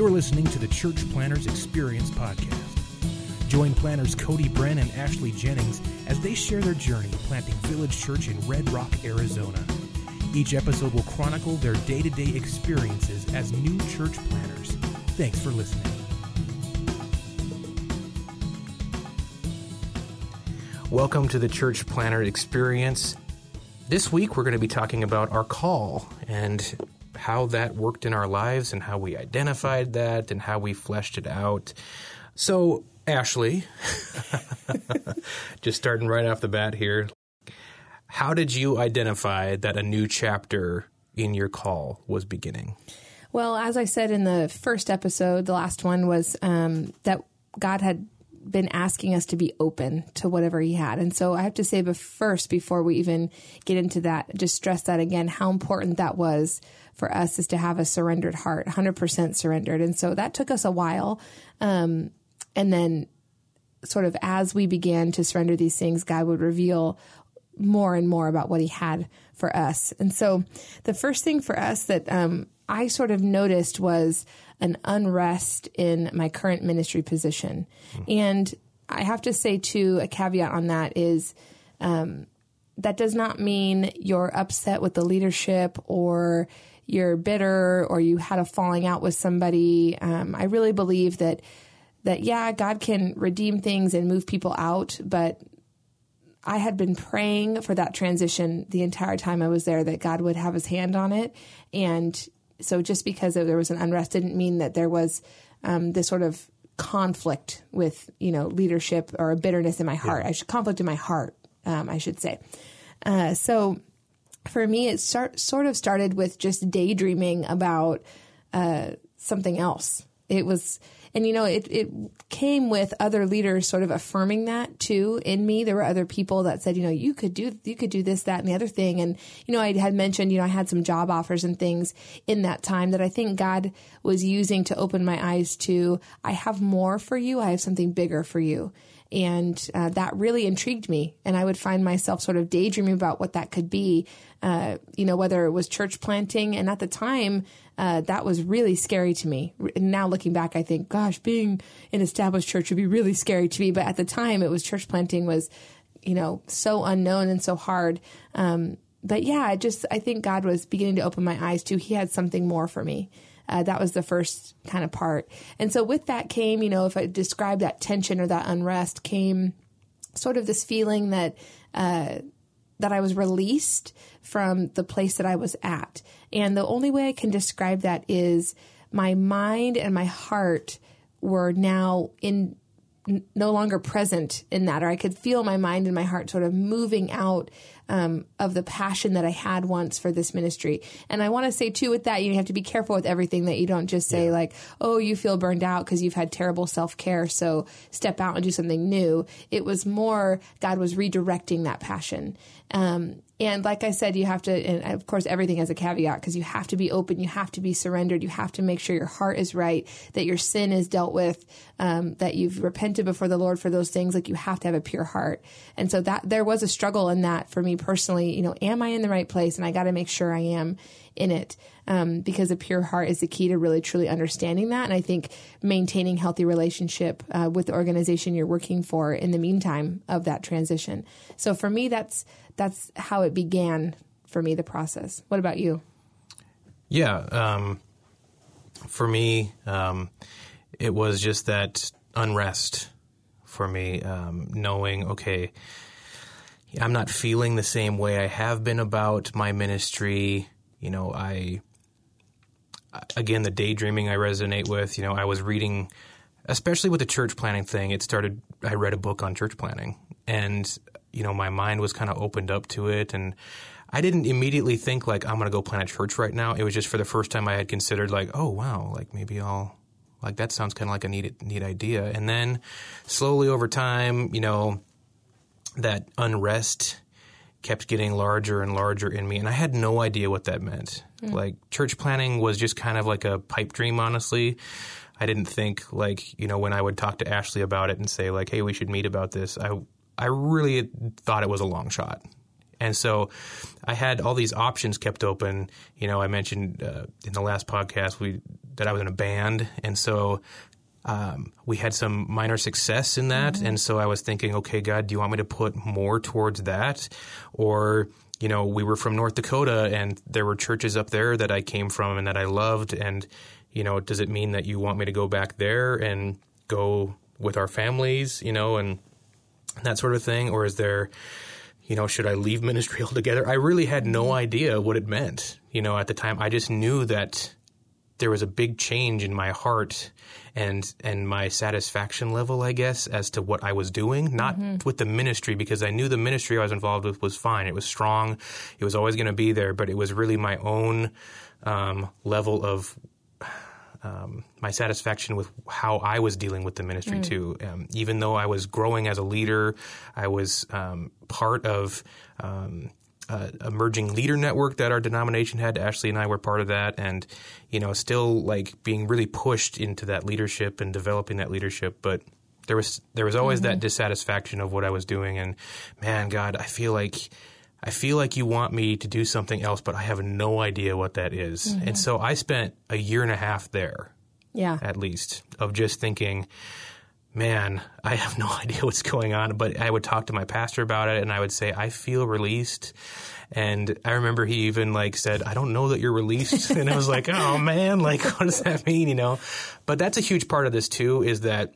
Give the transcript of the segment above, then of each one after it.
You're listening to the Church Planters Experience podcast. Join planters Cody Bren and Ashley Jennings as they share their journey planting Village Church in Red Rock, Arizona. Each episode will chronicle their day to day experiences as new church planters. Thanks for listening. Welcome to the Church Planter Experience. This week we're going to be talking about our call and how that worked in our lives and how we identified that and how we fleshed it out. So, Ashley, just starting right off the bat here, how did you identify that a new chapter in your call was beginning? Well, as I said in the first episode, the last one was um, that God had been asking us to be open to whatever he had. And so I have to say, but first, before we even get into that, just stress that again, how important that was for us is to have a surrendered heart, 100% surrendered. And so that took us a while. Um, and then sort of as we began to surrender these things, God would reveal more and more about what he had for us. And so the first thing for us that um, I sort of noticed was an unrest in my current ministry position. Mm-hmm. And I have to say, too, a caveat on that is um, that does not mean you're upset with the leadership or you're bitter or you had a falling out with somebody. Um, I really believe that that yeah, God can redeem things and move people out, but I had been praying for that transition the entire time I was there that God would have his hand on it. And so just because there was an unrest didn't mean that there was um, this sort of conflict with, you know, leadership or a bitterness in my heart. Yeah. I should conflict in my heart, um, I should say. Uh, so for me, it start, sort of started with just daydreaming about uh, something else. It was and you know, it, it came with other leaders sort of affirming that too in me. There were other people that said, you know, you could do, you could do this, that, and the other thing. And, you know, I had mentioned, you know, I had some job offers and things in that time that I think God was using to open my eyes to, I have more for you. I have something bigger for you. And uh, that really intrigued me. And I would find myself sort of daydreaming about what that could be, uh, you know, whether it was church planting. And at the time, uh, that was really scary to me. Now looking back, I think, gosh, being in established church would be really scary to me. But at the time, it was church planting was, you know, so unknown and so hard. Um, but yeah, I just, I think God was beginning to open my eyes to, He had something more for me. Uh, that was the first kind of part. And so with that came, you know, if I describe that tension or that unrest, came sort of this feeling that, uh, that I was released from the place that I was at. And the only way I can describe that is my mind and my heart were now in no longer present in that, or I could feel my mind and my heart sort of moving out um, of the passion that I had once for this ministry. And I want to say too, with that, you have to be careful with everything that you don't just say yeah. like, "Oh, you feel burned out because you've had terrible self care, so step out and do something new." It was more God was redirecting that passion. Um, and like I said, you have to, and of course, everything has a caveat because you have to be open, you have to be surrendered, you have to make sure your heart is right, that your sin is dealt with, um, that you've repented before the Lord for those things. Like you have to have a pure heart. And so that there was a struggle in that for me personally. You know, am I in the right place? And I got to make sure I am in it um, because a pure heart is the key to really truly understanding that. And I think maintaining healthy relationship uh, with the organization you're working for in the meantime of that transition. So for me, that's that's how it began for me the process. What about you? Yeah, um, for me, um, it was just that unrest for me, um, knowing okay. I'm not feeling the same way I have been about my ministry you know, I again the daydreaming I resonate with. You know, I was reading, especially with the church planting thing. It started. I read a book on church planting, and you know, my mind was kind of opened up to it, and I didn't immediately think like I'm going to go plant a church right now. It was just for the first time I had considered like, oh wow, like maybe I'll like that sounds kind of like a neat neat idea. And then slowly over time, you know, that unrest kept getting larger and larger in me, and I had no idea what that meant. Mm. Like church planting was just kind of like a pipe dream, honestly. I didn't think like you know when I would talk to Ashley about it and say like, "Hey, we should meet about this." I I really thought it was a long shot, And so I had all these options kept open. You know, I mentioned uh, in the last podcast we that I was in a band, and so um, we had some minor success in that. Mm-hmm. And so I was thinking, okay, God, do you want me to put more towards that? Or, you know, we were from North Dakota and there were churches up there that I came from and that I loved. And, you know, does it mean that you want me to go back there and go with our families, you know, and that sort of thing? Or is there, you know, should I leave ministry altogether? I really had no mm-hmm. idea what it meant, you know, at the time. I just knew that there was a big change in my heart and and my satisfaction level, I guess, as to what I was doing, not mm-hmm. with the ministry because I knew the ministry I was involved with was fine. It was strong. It was always going to be there, but it was really my own um, level of um, my satisfaction with how I was dealing with the ministry mm. too. Um, even though I was growing as a leader, I was um, part of um, uh, emerging leader network that our denomination had. Ashley and I were part of that, and you know, still like being really pushed into that leadership and developing that leadership. But there was there was always mm-hmm. that dissatisfaction of what I was doing, and man, God, I feel like. I feel like you want me to do something else, but I have no idea what that is. Mm-hmm. And so I spent a year and a half there. Yeah. At least of just thinking, man, I have no idea what's going on. But I would talk to my pastor about it and I would say, I feel released. And I remember he even like said, I don't know that you're released. and I was like, oh man, like, what does that mean? You know, but that's a huge part of this too, is that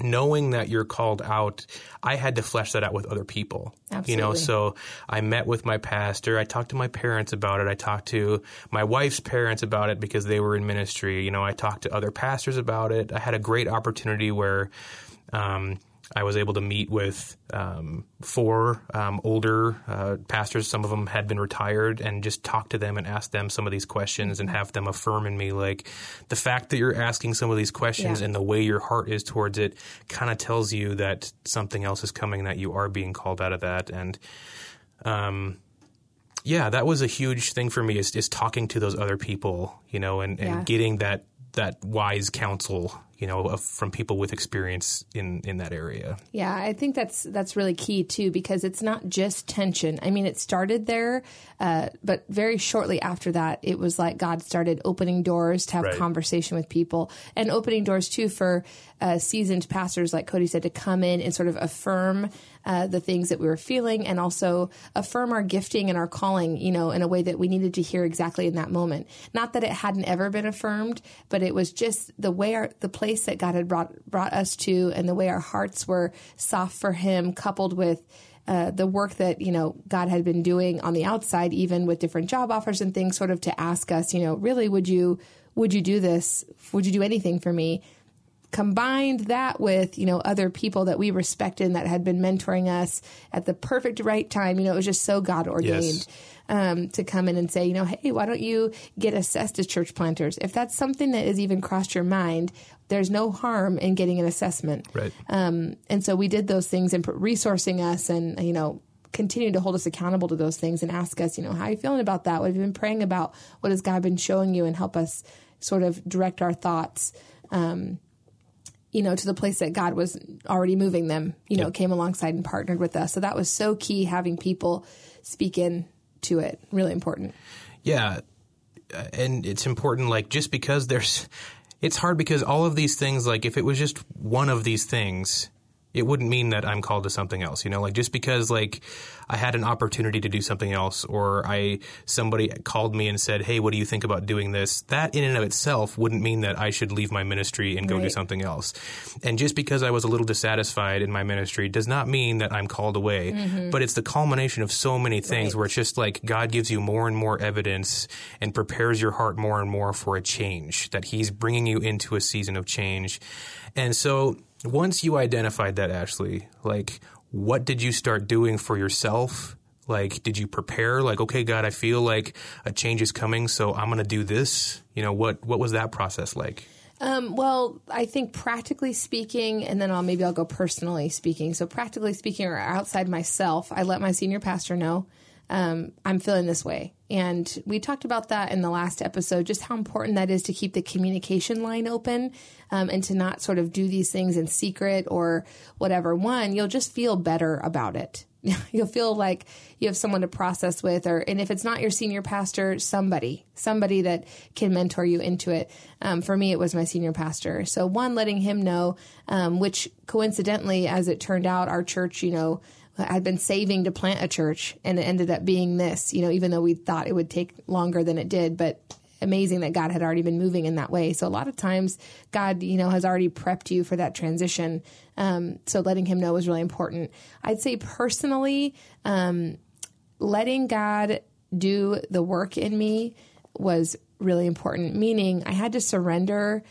knowing that you're called out, I had to flesh that out with other people. Absolutely. You know, so I met with my pastor. I talked to my parents about it. I talked to my wife's parents about it because they were in ministry. You know, I talked to other pastors about it. I had a great opportunity where, um, I was able to meet with um, four um, older uh, pastors. Some of them had been retired, and just talk to them and ask them some of these questions and have them affirm in me like the fact that you're asking some of these questions yeah. and the way your heart is towards it kind of tells you that something else is coming, that you are being called out of that, and um, yeah, that was a huge thing for me is, is talking to those other people, you know, and, and yeah. getting that that wise counsel you know, of, from people with experience in in that area. Yeah, I think that's that's really key too because it's not just tension. I mean, it started there, uh, but very shortly after that, it was like God started opening doors to have right. conversation with people and opening doors too for uh, seasoned pastors, like Cody said, to come in and sort of affirm uh, the things that we were feeling and also affirm our gifting and our calling, you know, in a way that we needed to hear exactly in that moment. Not that it hadn't ever been affirmed, but it was just the way our the place place that God had brought brought us to, and the way our hearts were soft for Him, coupled with uh, the work that you know God had been doing on the outside, even with different job offers and things, sort of to ask us, you know, really, would you would you do this? Would you do anything for me? Combined that with you know other people that we respected and that had been mentoring us at the perfect right time, you know, it was just so God ordained. Yes um, to come in and say, you know, hey, why don't you get assessed as church planters? If that's something that has even crossed your mind, there's no harm in getting an assessment. Right. Um, and so we did those things and resourcing us and, you know, continue to hold us accountable to those things and ask us, you know, how are you feeling about that? What have you been praying about? What has God been showing you and help us sort of direct our thoughts, um, you know, to the place that God was already moving them, you know, yep. came alongside and partnered with us. So that was so key having people speak in to it. Really important. Yeah. Uh, and it's important, like, just because there's, it's hard because all of these things, like, if it was just one of these things, it wouldn't mean that I'm called to something else. You know, like just because like I had an opportunity to do something else or I somebody called me and said, "Hey, what do you think about doing this?" That in and of itself wouldn't mean that I should leave my ministry and go right. do something else. And just because I was a little dissatisfied in my ministry does not mean that I'm called away. Mm-hmm. But it's the culmination of so many things right. where it's just like God gives you more and more evidence and prepares your heart more and more for a change that he's bringing you into a season of change. And so once you identified that, Ashley, like what did you start doing for yourself? Like, did you prepare? Like, okay, God, I feel like a change is coming, so I'm going to do this. You know, what what was that process like? Um, well, I think practically speaking, and then I'll maybe I'll go personally speaking. So practically speaking, or outside myself, I let my senior pastor know um, I'm feeling this way. And we talked about that in the last episode, just how important that is to keep the communication line open um, and to not sort of do these things in secret or whatever. One, you'll just feel better about it you'll feel like you have someone to process with, or and if it's not your senior pastor, somebody, somebody that can mentor you into it. Um, for me, it was my senior pastor. So one, letting him know, um, which coincidentally, as it turned out, our church, you know, had been saving to plant a church, and it ended up being this. You know, even though we thought it would take longer than it did, but amazing that God had already been moving in that way. So a lot of times, God, you know, has already prepped you for that transition. Um, so letting Him know was really important. I'd say personally, um, letting God do the work in me was really important. Meaning, I had to surrender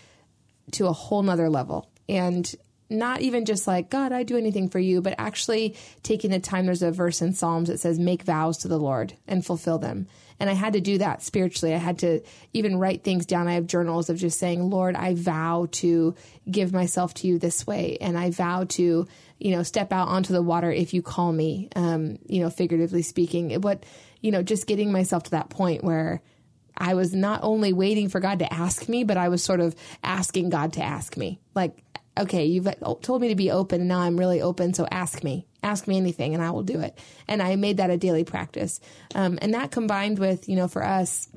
to a whole nother level and not even just like god i do anything for you but actually taking the time there's a verse in psalms that says make vows to the lord and fulfill them and I had to do that spiritually. I had to even write things down. I have journals of just saying, Lord, I vow to give myself to you this way. And I vow to, you know, step out onto the water if you call me, um, you know, figuratively speaking. What, you know, just getting myself to that point where I was not only waiting for God to ask me, but I was sort of asking God to ask me. Like, okay, you've told me to be open and now I'm really open. So ask me, ask me anything and I will do it. And I made that a daily practice. Um, and that combined with, you know, for us,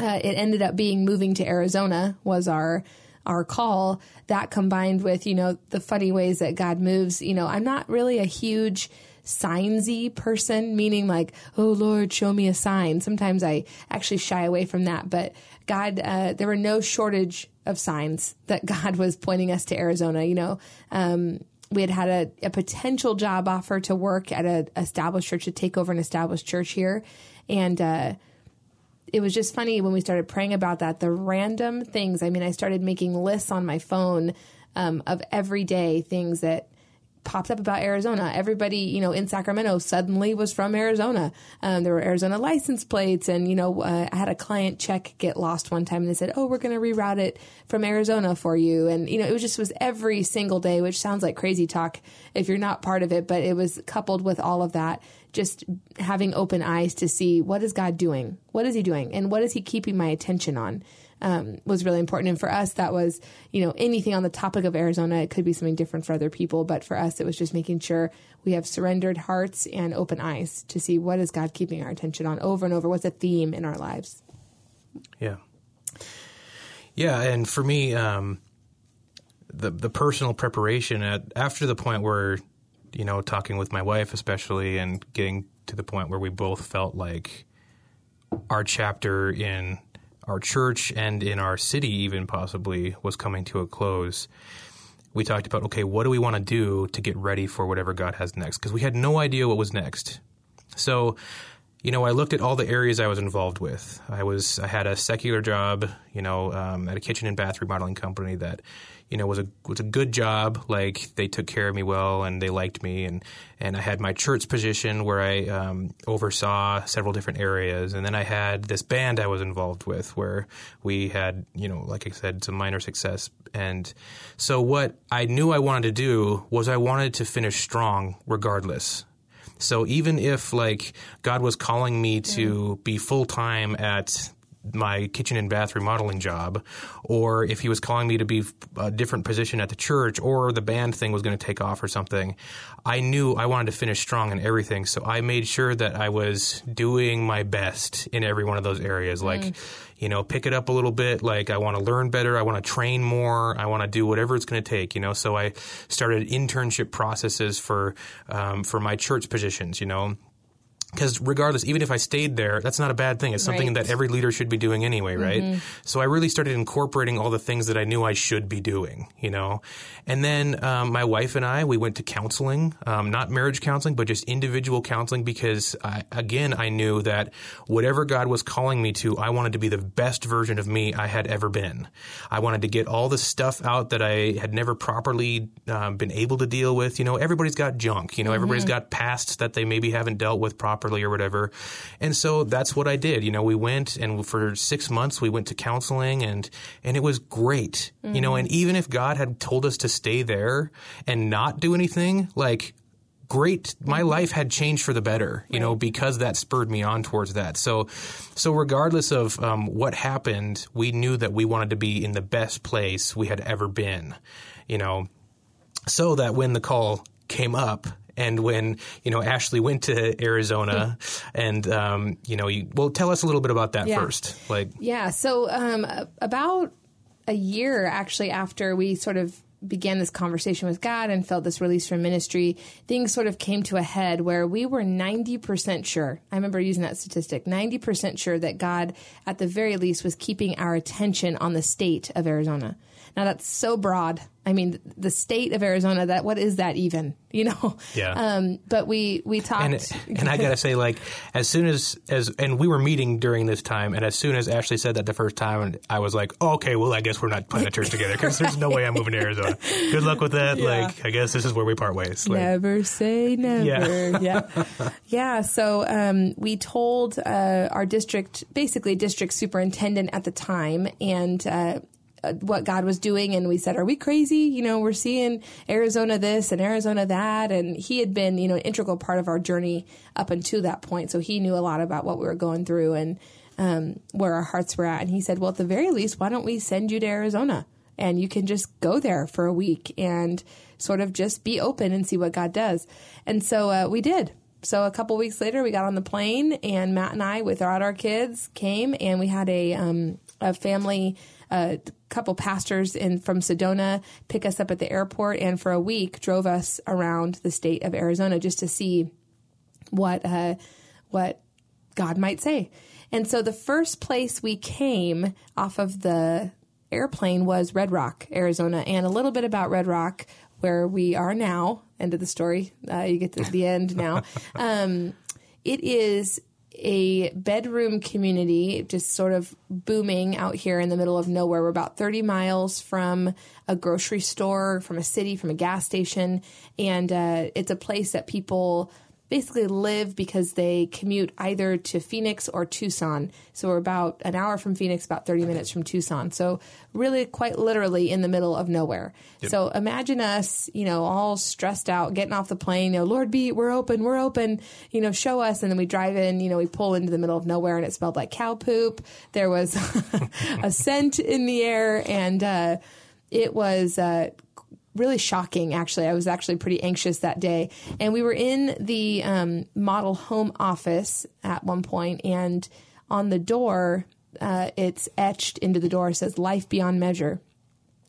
uh, it ended up being moving to Arizona was our, our call that combined with, you know, the funny ways that God moves, you know, I'm not really a huge, signsy person, meaning like, oh Lord, show me a sign. Sometimes I actually shy away from that, but God, uh, there were no shortage of signs that God was pointing us to Arizona. You know, um, we had had a, a, potential job offer to work at an established church to take over an established church here, and uh, it was just funny when we started praying about that. The random things. I mean, I started making lists on my phone um, of everyday things that popped up about Arizona. Everybody, you know, in Sacramento suddenly was from Arizona. Um, there were Arizona license plates, and you know, uh, I had a client check get lost one time, and they said, "Oh, we're going to reroute it from Arizona for you." And you know, it was just was every single day, which sounds like crazy talk if you're not part of it, but it was coupled with all of that, just having open eyes to see what is God doing, what is He doing, and what is He keeping my attention on um, was really important. And for us, that was, you know, anything on the topic of Arizona. It could be something different for other people, but for us, it was just making sure we have surrendered hearts and open eyes to see what is God keeping our attention on over and over. What's a theme in our lives? Yeah. Yeah. And for me, um, the, the personal preparation at after the point where, you know, talking with my wife, especially, and getting to the point where we both felt like our chapter in our church and in our city, even possibly, was coming to a close, we talked about okay, what do we want to do to get ready for whatever God has next? Because we had no idea what was next. So, you know, I looked at all the areas I was involved with. I was I had a secular job, you know, um, at a kitchen and bath remodeling company that you know was a was a good job. Like they took care of me well and they liked me, and and I had my church position where I um, oversaw several different areas, and then I had this band I was involved with where we had you know like I said some minor success, and so what I knew I wanted to do was I wanted to finish strong regardless. So even if like God was calling me to be full time at my kitchen and bath remodeling job, or if he was calling me to be a different position at the church, or the band thing was going to take off or something, I knew I wanted to finish strong in everything. So I made sure that I was doing my best in every one of those areas. Like, mm. you know, pick it up a little bit. Like, I want to learn better. I want to train more. I want to do whatever it's going to take. You know, so I started internship processes for um, for my church positions. You know because regardless, even if I stayed there, that's not a bad thing. It's something right. that every leader should be doing anyway, right? Mm-hmm. So I really started incorporating all the things that I knew I should be doing, you know. And then um, my wife and I, we went to counseling, um, not marriage counseling, but just individual counseling, because I, again, I knew that whatever God was calling me to, I wanted to be the best version of me I had ever been. I wanted to get all the stuff out that I had never properly um, been able to deal with. You know, everybody's got junk. You know, mm-hmm. everybody's got pasts that they maybe haven't dealt with properly properly or whatever. And so that's what I did. You know, we went and for six months we went to counseling and and it was great. Mm-hmm. You know, and even if God had told us to stay there and not do anything, like great my mm-hmm. life had changed for the better you right. know because that spurred me on towards that so so regardless of um, what happened we knew that we wanted to be in the best place we had ever been you know so that when the call came up And when you know Ashley went to Arizona, and um, you know, you well, tell us a little bit about that Yeah. first. Like, Yeah. So um, about a year actually after we sort of began this conversation with God and felt this release from ministry, things sort of came to a head where we were 90% sure. I remember using that statistic 90% sure that God, at the very least, was keeping our attention on the state of Arizona. Now that's so broad. I mean, the state of Arizona. That what is that even? You know. Yeah. Um, but we we talked. and and I gotta say, like, as soon as as and we were meeting during this time, and as soon as Ashley said that the first time, I was like, oh, okay, well, I guess we're not planning a church together because there's no way I'm moving to Arizona. Good luck with that. Yeah. Like, I guess this is where we part ways. Like, Never say never. Yeah. Yeah. yeah. So um, we told uh, our district, basically district superintendent at the time, and uh, what God was doing. And we said, Are we crazy? You know, we're seeing Arizona this and Arizona that. And he had been, you know, an integral part of our journey up until that point. So he knew a lot about what we were going through and um, where our hearts were at. And he said, Well, at the very least, why don't we send you to Arizona? And you can just go there for a week and sort of just be open and see what God does. And so uh, we did. So a couple weeks later, we got on the plane, and Matt and I, without our kids, came and we had a um, a family, a couple pastors in from Sedona pick us up at the airport, and for a week drove us around the state of Arizona just to see what uh, what God might say. And so the first place we came off of the airplane was Red Rock, Arizona, and a little bit about Red Rock, where we are now. End of the story. Uh, you get to the end now. Um, it is a bedroom community, just sort of booming out here in the middle of nowhere. We're about 30 miles from a grocery store, from a city, from a gas station, and uh, it's a place that people basically live because they commute either to Phoenix or Tucson. So we're about an hour from Phoenix, about 30 minutes from Tucson. So really quite literally in the middle of nowhere. So imagine us, you know, all stressed out, getting off the plane, you know, Lord be, we're open, we're open, you know, show us. And then we drive in, you know, we pull into the middle of nowhere and it smelled like cow poop. There was a scent in the air and, uh, it was, uh, really shocking actually. I was actually pretty anxious that day. And we were in the um, model home office at one point and on the door uh, it's etched into the door. Says life beyond measure.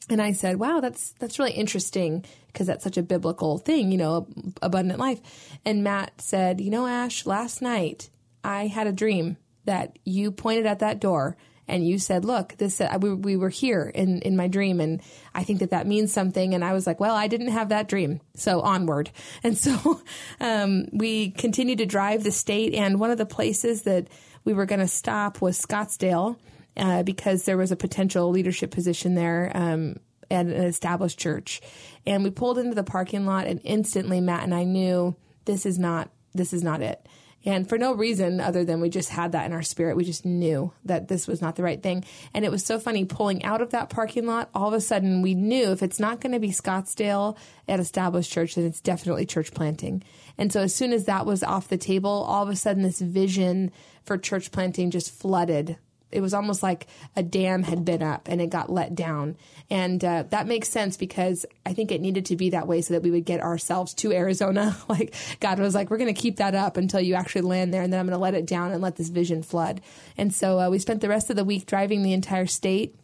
And i said wow that's that's really interesting because that's such a biblical thing you know abundant life. And matt said you know ash last night i had a dream that you pointed at that door and you said, "Look, this uh, we, we were here in in my dream, and I think that that means something." And I was like, "Well, I didn't have that dream, so onward." And so um, we continued to drive the state, and one of the places that we were going to stop was Scottsdale uh, because there was a potential leadership position there. Um, at an established church, and we pulled into the parking lot, and instantly Matt and I knew this is not this is not it. And for no reason other than we just had that in our spirit. We just knew that this was not the right thing. And it was so funny pulling out of that parking lot. All of a sudden, we knew if it's not going to be Scottsdale at established church, then it's definitely church planting. And so as soon as that was off the table, all of a sudden, this vision for church planting just flooded it was almost like a dam had been up and it got let down. And uh, that makes sense because I think it needed to be that way so that we would get ourselves to Arizona. like God was like, we're going to keep that up until you actually land there, and then I'm going to let it down and let this vision flood. And so uh, we spent the rest of the week driving the entire state.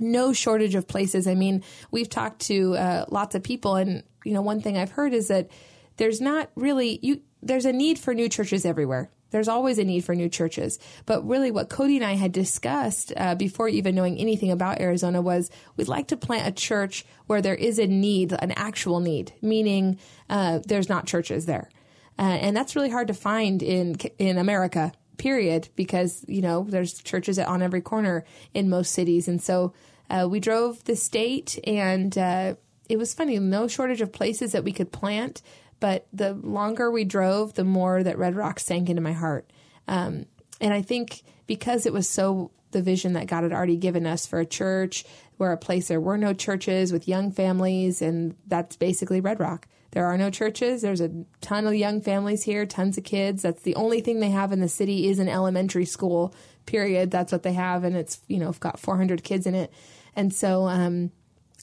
No shortage of places. I mean, we've talked to uh, lots of people, and you know, one thing I've heard is that there's not really you. There's a need for new churches everywhere. There's always a need for new churches. But really, what Cody and I had discussed uh, before even knowing anything about Arizona was we'd like to plant a church where there is a need, an actual need, meaning uh, there's not churches there. Uh, and that's really hard to find in in America, period, because you know there's churches on every corner in most cities. And so uh, we drove the state, and uh, it was funny. No shortage of places that we could plant but the longer we drove, the more that Red Rock sank into my heart. Um, and I think because it was so the vision that God had already given us for a church, where a place there were no churches with young families, and that's basically Red Rock. There are no churches. There's a ton of young families here, tons of kids. That's the only thing they have in the city is an elementary school. Period. That's what they have, and it's you know got 400 kids in it. And so um,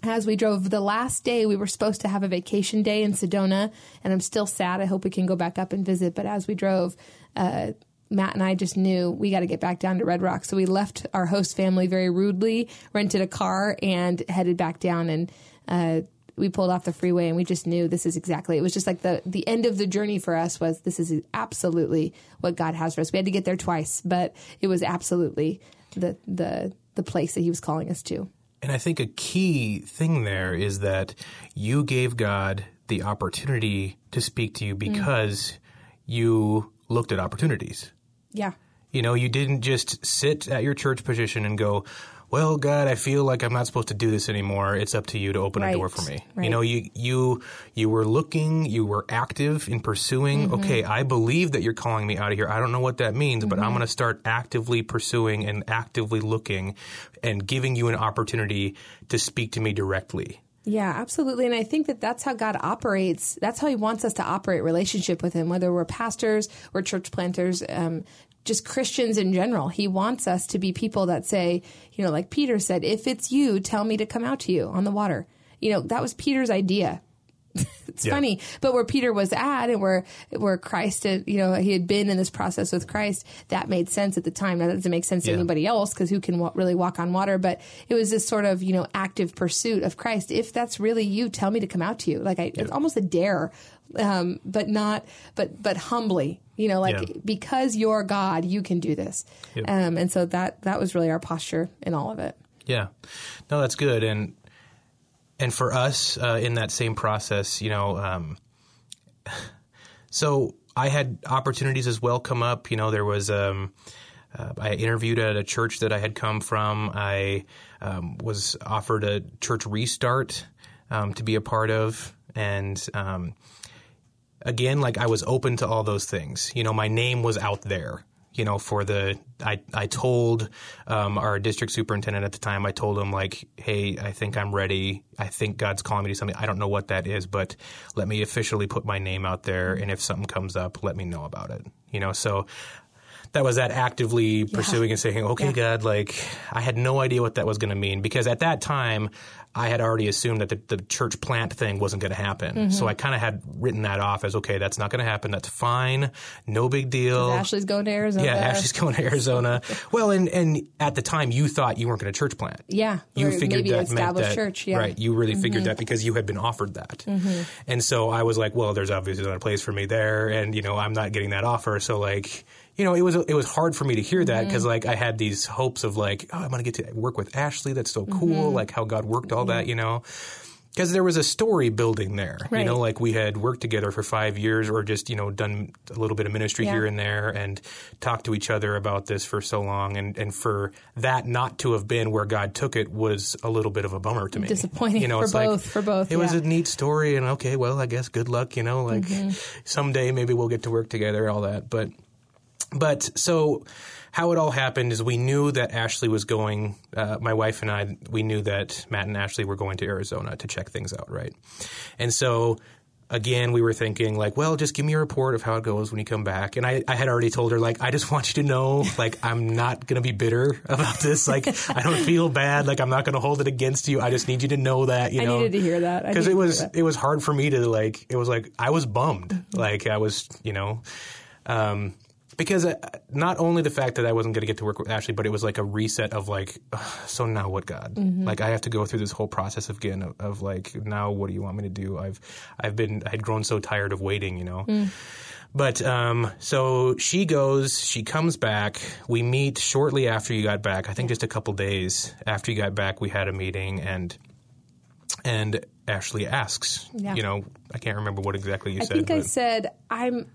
as we drove the last day we were supposed to have a vacation day in sedona and i'm still sad. I hope we can go back up and visit. But as we drove uh, matt and i just knew we got to get back down to red rock so we left our host family very rudely rented a car and headed back down. And uh, we pulled off the freeway and we just knew this is exactly it was just like the the end of the journey for us was this is absolutely what god has for us. We had to get there twice but it was absolutely the the the place that he was calling us to And I think a key thing there is that you gave God the opportunity to speak to you mm. because you looked at opportunities. yeah You know, you didn't just sit at your church position and go, "Well, God, I feel like I'm not supposed to do this anymore. It's up to you to open a door for me." right. You know, you you you were looking, you were active in pursuing, Mm-hmm. "Okay, I believe that you're calling me out of here. I don't know what that means, but Mm-hmm. I'm going to start actively pursuing and actively looking and giving you an opportunity to speak to me directly." Yeah, absolutely. And I think that that's how God operates. That's how He wants us to operate relationship with Him, whether we're pastors, we're church planters, um, just Christians in general. He wants us to be people that say, you know, like Peter said, if it's you, tell me to come out to you on the water. You know, that was Peter's idea. it's Yeah. funny, but where Peter was at and where where Christ, had, you know, he had been in this process with Christ, that made sense at the time. Now that doesn't make sense to anybody else because who can really walk on water? But it was this sort of you know active pursuit of Christ. If that's really you, tell me to come out to you. Like I, it's almost a dare, um, but not, but but humbly. You know, like Yeah. because you're God, you can do this. Yep. Um, and so that that was really our posture in all of it. Yeah, no, that's good, and and for us uh, in that same process, you know, um, so I had opportunities as well come up. You know, there was um, uh, I interviewed at a church that I had come from. I um, was offered a church restart um, to be a part of, and um, again, like I was open to all those things. You know, my name was out there. You know, for the I I told um, our district superintendent at the time. I told him like, hey, I think I'm ready. I think God's calling me to something. I don't know what that is, but let me officially put my name out there. And if something comes up, let me know about it. You know, so that was that actively pursuing and saying, okay, God, like I had no idea what that was going to mean because at that time I had already assumed that the, the church plant thing wasn't going to happen. Mm-hmm. So I kind of had written that off as, okay, that's not going to happen. That's fine. No big deal. Ashley's going to Arizona. yeah, Ashley's going to Arizona. well, and, and at the time you thought you weren't going to church plant. Yeah, You figured that meant that, church. Yeah, Mm-hmm. right? You really figured that because you had been offered that, and so I was like, well, there's obviously not a place for me there, and you know, I'm not getting that offer, so like, you know, it was it was hard for me to hear that Mm-hmm. because like I had these hopes of like, oh, I'm gonna get to work with Ashley. That's so Mm-hmm. cool. Like how God worked all that, you know. Because there was a story building there, you know, like we had worked together for five years, or just you know done a little bit of ministry Yeah. here and there, and talked to each other about this for so long, and and for that not to have been where God took it was a little bit of a bummer to me. Disappointing you know, for it's like, for both, It was a neat story, and okay, well, I guess good luck, you know, like Mm-hmm. someday maybe we'll get to work together, all that, but but so how it all happened is we knew that Ashley was going. Uh, my wife and I, we knew that Matt and Ashley were going to Arizona to check things out, right? And so again, we were thinking like, well, just give me a report of how it goes when you come back. And I, I had already told her like, I just want you to know, like, I'm not going to be bitter about this. Like, I don't feel bad. Like, I'm not going to hold it against you. I just need you to know that, you I know, needed to hear that because it was it was hard for me to like. It was like I was bummed. Mm-hmm. Like I was, you know. Um, because uh, not only the fact that I wasn't going to get to work with Ashley, but it was like a reset of like, so now what, God? Mm-hmm. Like I have to go through this whole process again of, of like, now what do you want me to do? I've, I've been, I had grown so tired of waiting, you know. Mm. But um, so she goes, she comes back. We meet shortly after you got back. I think just a couple days after you got back, we had a meeting, and and Ashley asks, Yeah. you know, I can't remember what exactly you I said. I think I said I'm.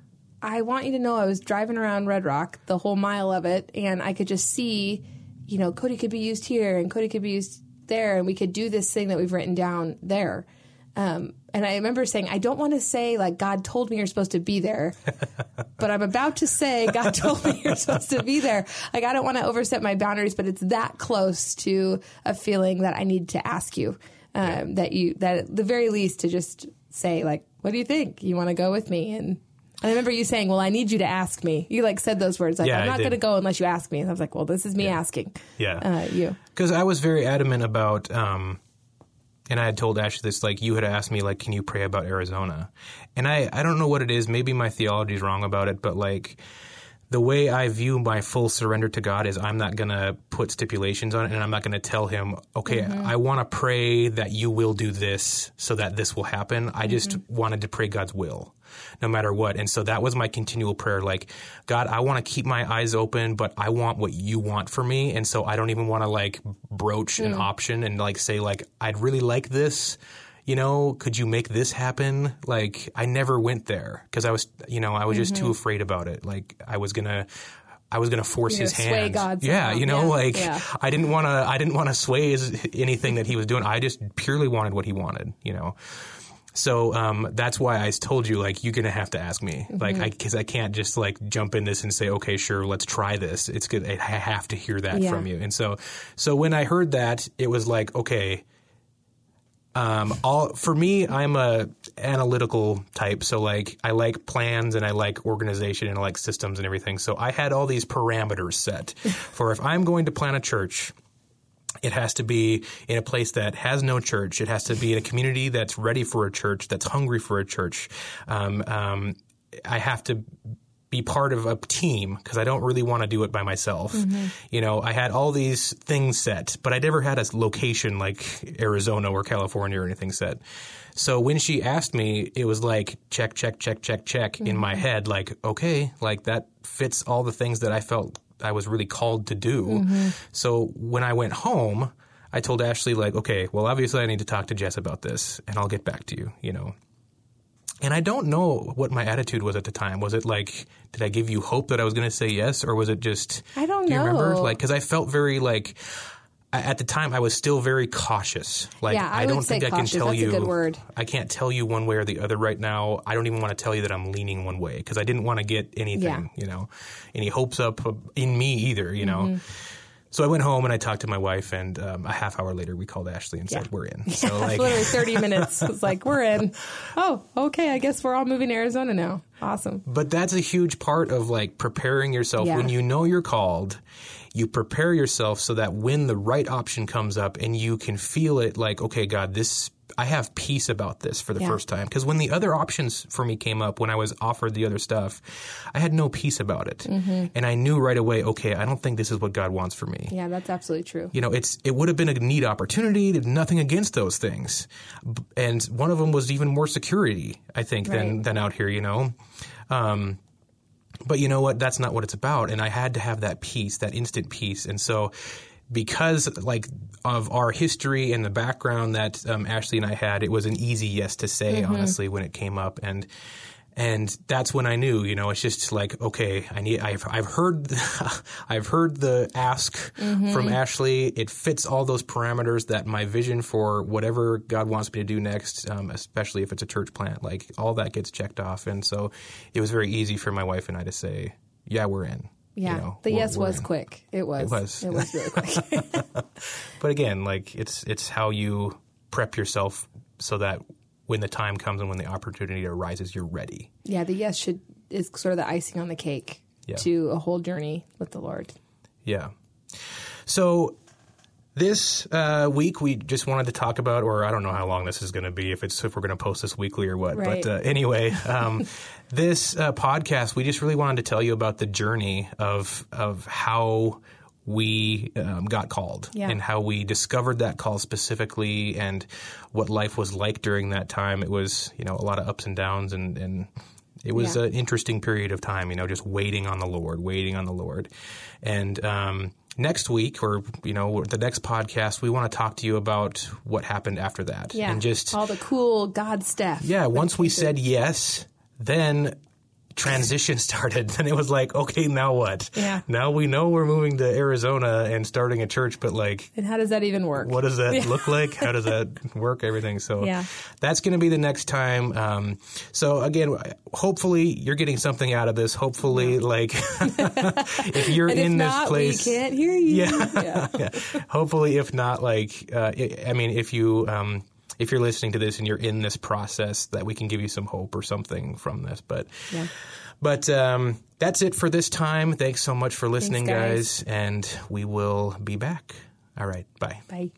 I want you to know I was driving around Red Rock the whole mile of it, and I could just see, you know, Cody could be used here and Cody could be used there, and we could do this thing that we've written down there. Um, and I remember saying, I don't want to say like God told me you're supposed to be there, but I'm about to say God told me you're supposed to be there. Like I don't want to overstep my boundaries, but it's that close to a feeling that I need to ask you um, that you that at the very least to just say like, what do you think? You want to go with me? And I remember you saying, "Well, I need you to ask me." You like said those words, like, Yeah, "I'm not going to go unless you ask me." And I was like, "Well, this is me asking." Yeah. uh, you. because I was very adamant about um, and I had told Ashley this, like, you had asked me, like, can you pray about Arizona? And I, I don't know what it is. Maybe my theology is wrong about it, but like, the way I view my full surrender to God is I'm not going to put stipulations on it and I'm not going to tell him, okay, mm-hmm. I want to pray that you will do this so that this will happen. I just mm-hmm. wanted to pray God's will no matter what. And so that was my continual prayer. Like, God, I want to keep my eyes open, but I want what you want for me. And so I don't even want to like broach mm. an option and like say like, I'd really like this. You know, could you make this happen? Like, I never went there because I was, you know, I was just mm-hmm. too afraid about it. Like, I was gonna, I was going to force his hand. yeah, you know, yeah, like yeah. I didn't want to. I didn't want to sway his, anything that he was doing. I just purely wanted what he wanted. You know, so um, that's why I told you like you're gonna have to ask me mm-hmm. like because I, I, can't just like jump in this and say okay sure let's try this. It's good. I have to hear that yeah. from you. And so so when I heard that it was like okay. Um, all for me, I'm a analytical type. So like, I like plans and I like organization and I like systems and everything. So I had all these parameters set for if I'm going to plan a church, it has to be in a place that has no church. It has to be in a community that's ready for a church, that's hungry for a church. Um, um, I have to be part of a team because I don't really want to do it by myself. Mm-hmm. You know, I had all these things set, but I never had a location like Arizona or California or anything set. So when she asked me, it was like check, check, check, check, check mm-hmm. in my head. Like, okay, like that fits all the things that I felt I was really called to do. Mm-hmm. So when I went home, I told Ashley like, okay, well, obviously I need to talk to Jess about this, and I'll get back to you. You know. And I don't know what my attitude was at the time. Was it like, did I give you hope that I was going to say yes, or was it just? I don't do know. You remember? Like, because I felt very like at the time I was still very cautious. Like yeah, I, I don't think I can tell That's you. A good word. I can't tell you one way or the other right now. I don't even want to tell you that I'm leaning one way because I didn't want to get anything, yeah. you know, any hopes up uh, in me either, you know. Mm-hmm. So I went home and I talked to my wife, and um, a half hour later we called Ashley and yeah. said we're in. So yeah, like literally thirty minutes. It's like we're in. Oh, okay. I guess we're all moving to Arizona now. Awesome. But that's a huge part of like preparing yourself yeah. when you know you're called you prepare yourself so that when the right option comes up and you can feel it like, okay, God, this, I have peace about this for the yeah. first time. Because when the other options for me came up, when I was offered the other stuff, I had no peace about it. Mm-hmm. And I knew right away, okay, I don't think this is what God wants for me. Yeah, that's absolutely true. You know, it's, it would have been a neat opportunity, nothing against those things. And one of them was even more security, I think, right. than, than out here, you know. Um, but you know what? That's not what it's about. And I had to have that peace, that instant peace. And so, because like of our history and the background that um, Ashley and I had, it was an easy yes to say, mm-hmm. honestly, when it came up. And and that's when I knew, you know, it's just like, okay, I need, I've, I've heard, I've heard the ask mm-hmm. from Ashley. It fits all those parameters that my vision for whatever God wants me to do next, um, especially if it's a church plant, like all that gets checked off. And so it was very easy for my wife and I to say, yeah, we're in. Yeah, you know, the yes was quick. It was. It was. It was really quick. but again, like it's it's how you prep yourself so that when the time comes and when the opportunity arises, you're ready. Yeah, the yes should is sort of the icing on the cake yeah. to a whole journey with the Lord. Yeah. So this uh, week we just wanted to talk about, or I don't know how long this is going to be, if it's if we're going to post this weekly or what. Right. But uh, anyway, um, this uh, podcast we just really wanted to tell you about the journey of of how we um, got called yeah. and how we discovered that call specifically and what life was like during that time. It was, you know, a lot of ups and downs and, and it was yeah. an interesting period of time, you know, just waiting on the Lord, waiting on the Lord. And, um, next week or you know the next podcast we want to talk to you about what happened after that yeah and just all the cool god stuff yeah once we said yes then transition started, then it was like, okay, now what? Yeah. Now we know we're moving to Arizona and starting a church, but like, and how does that even work? What does that look like? How does that work? Everything. So yeah. that's going to be the next time. Um, so again, hopefully you're getting something out of this. Hopefully, yeah. like if you're in if this not, place, we can't hear you. Yeah. yeah. yeah. Hopefully, if not, like, uh, I mean, if you, um, if you're listening to this and you're in this process, that we can give you some hope or something from this. But yeah. But um, that's it for this time. Thanks so much for listening, Thanks, guys. guys, and we will be back. All right. Bye. Bye.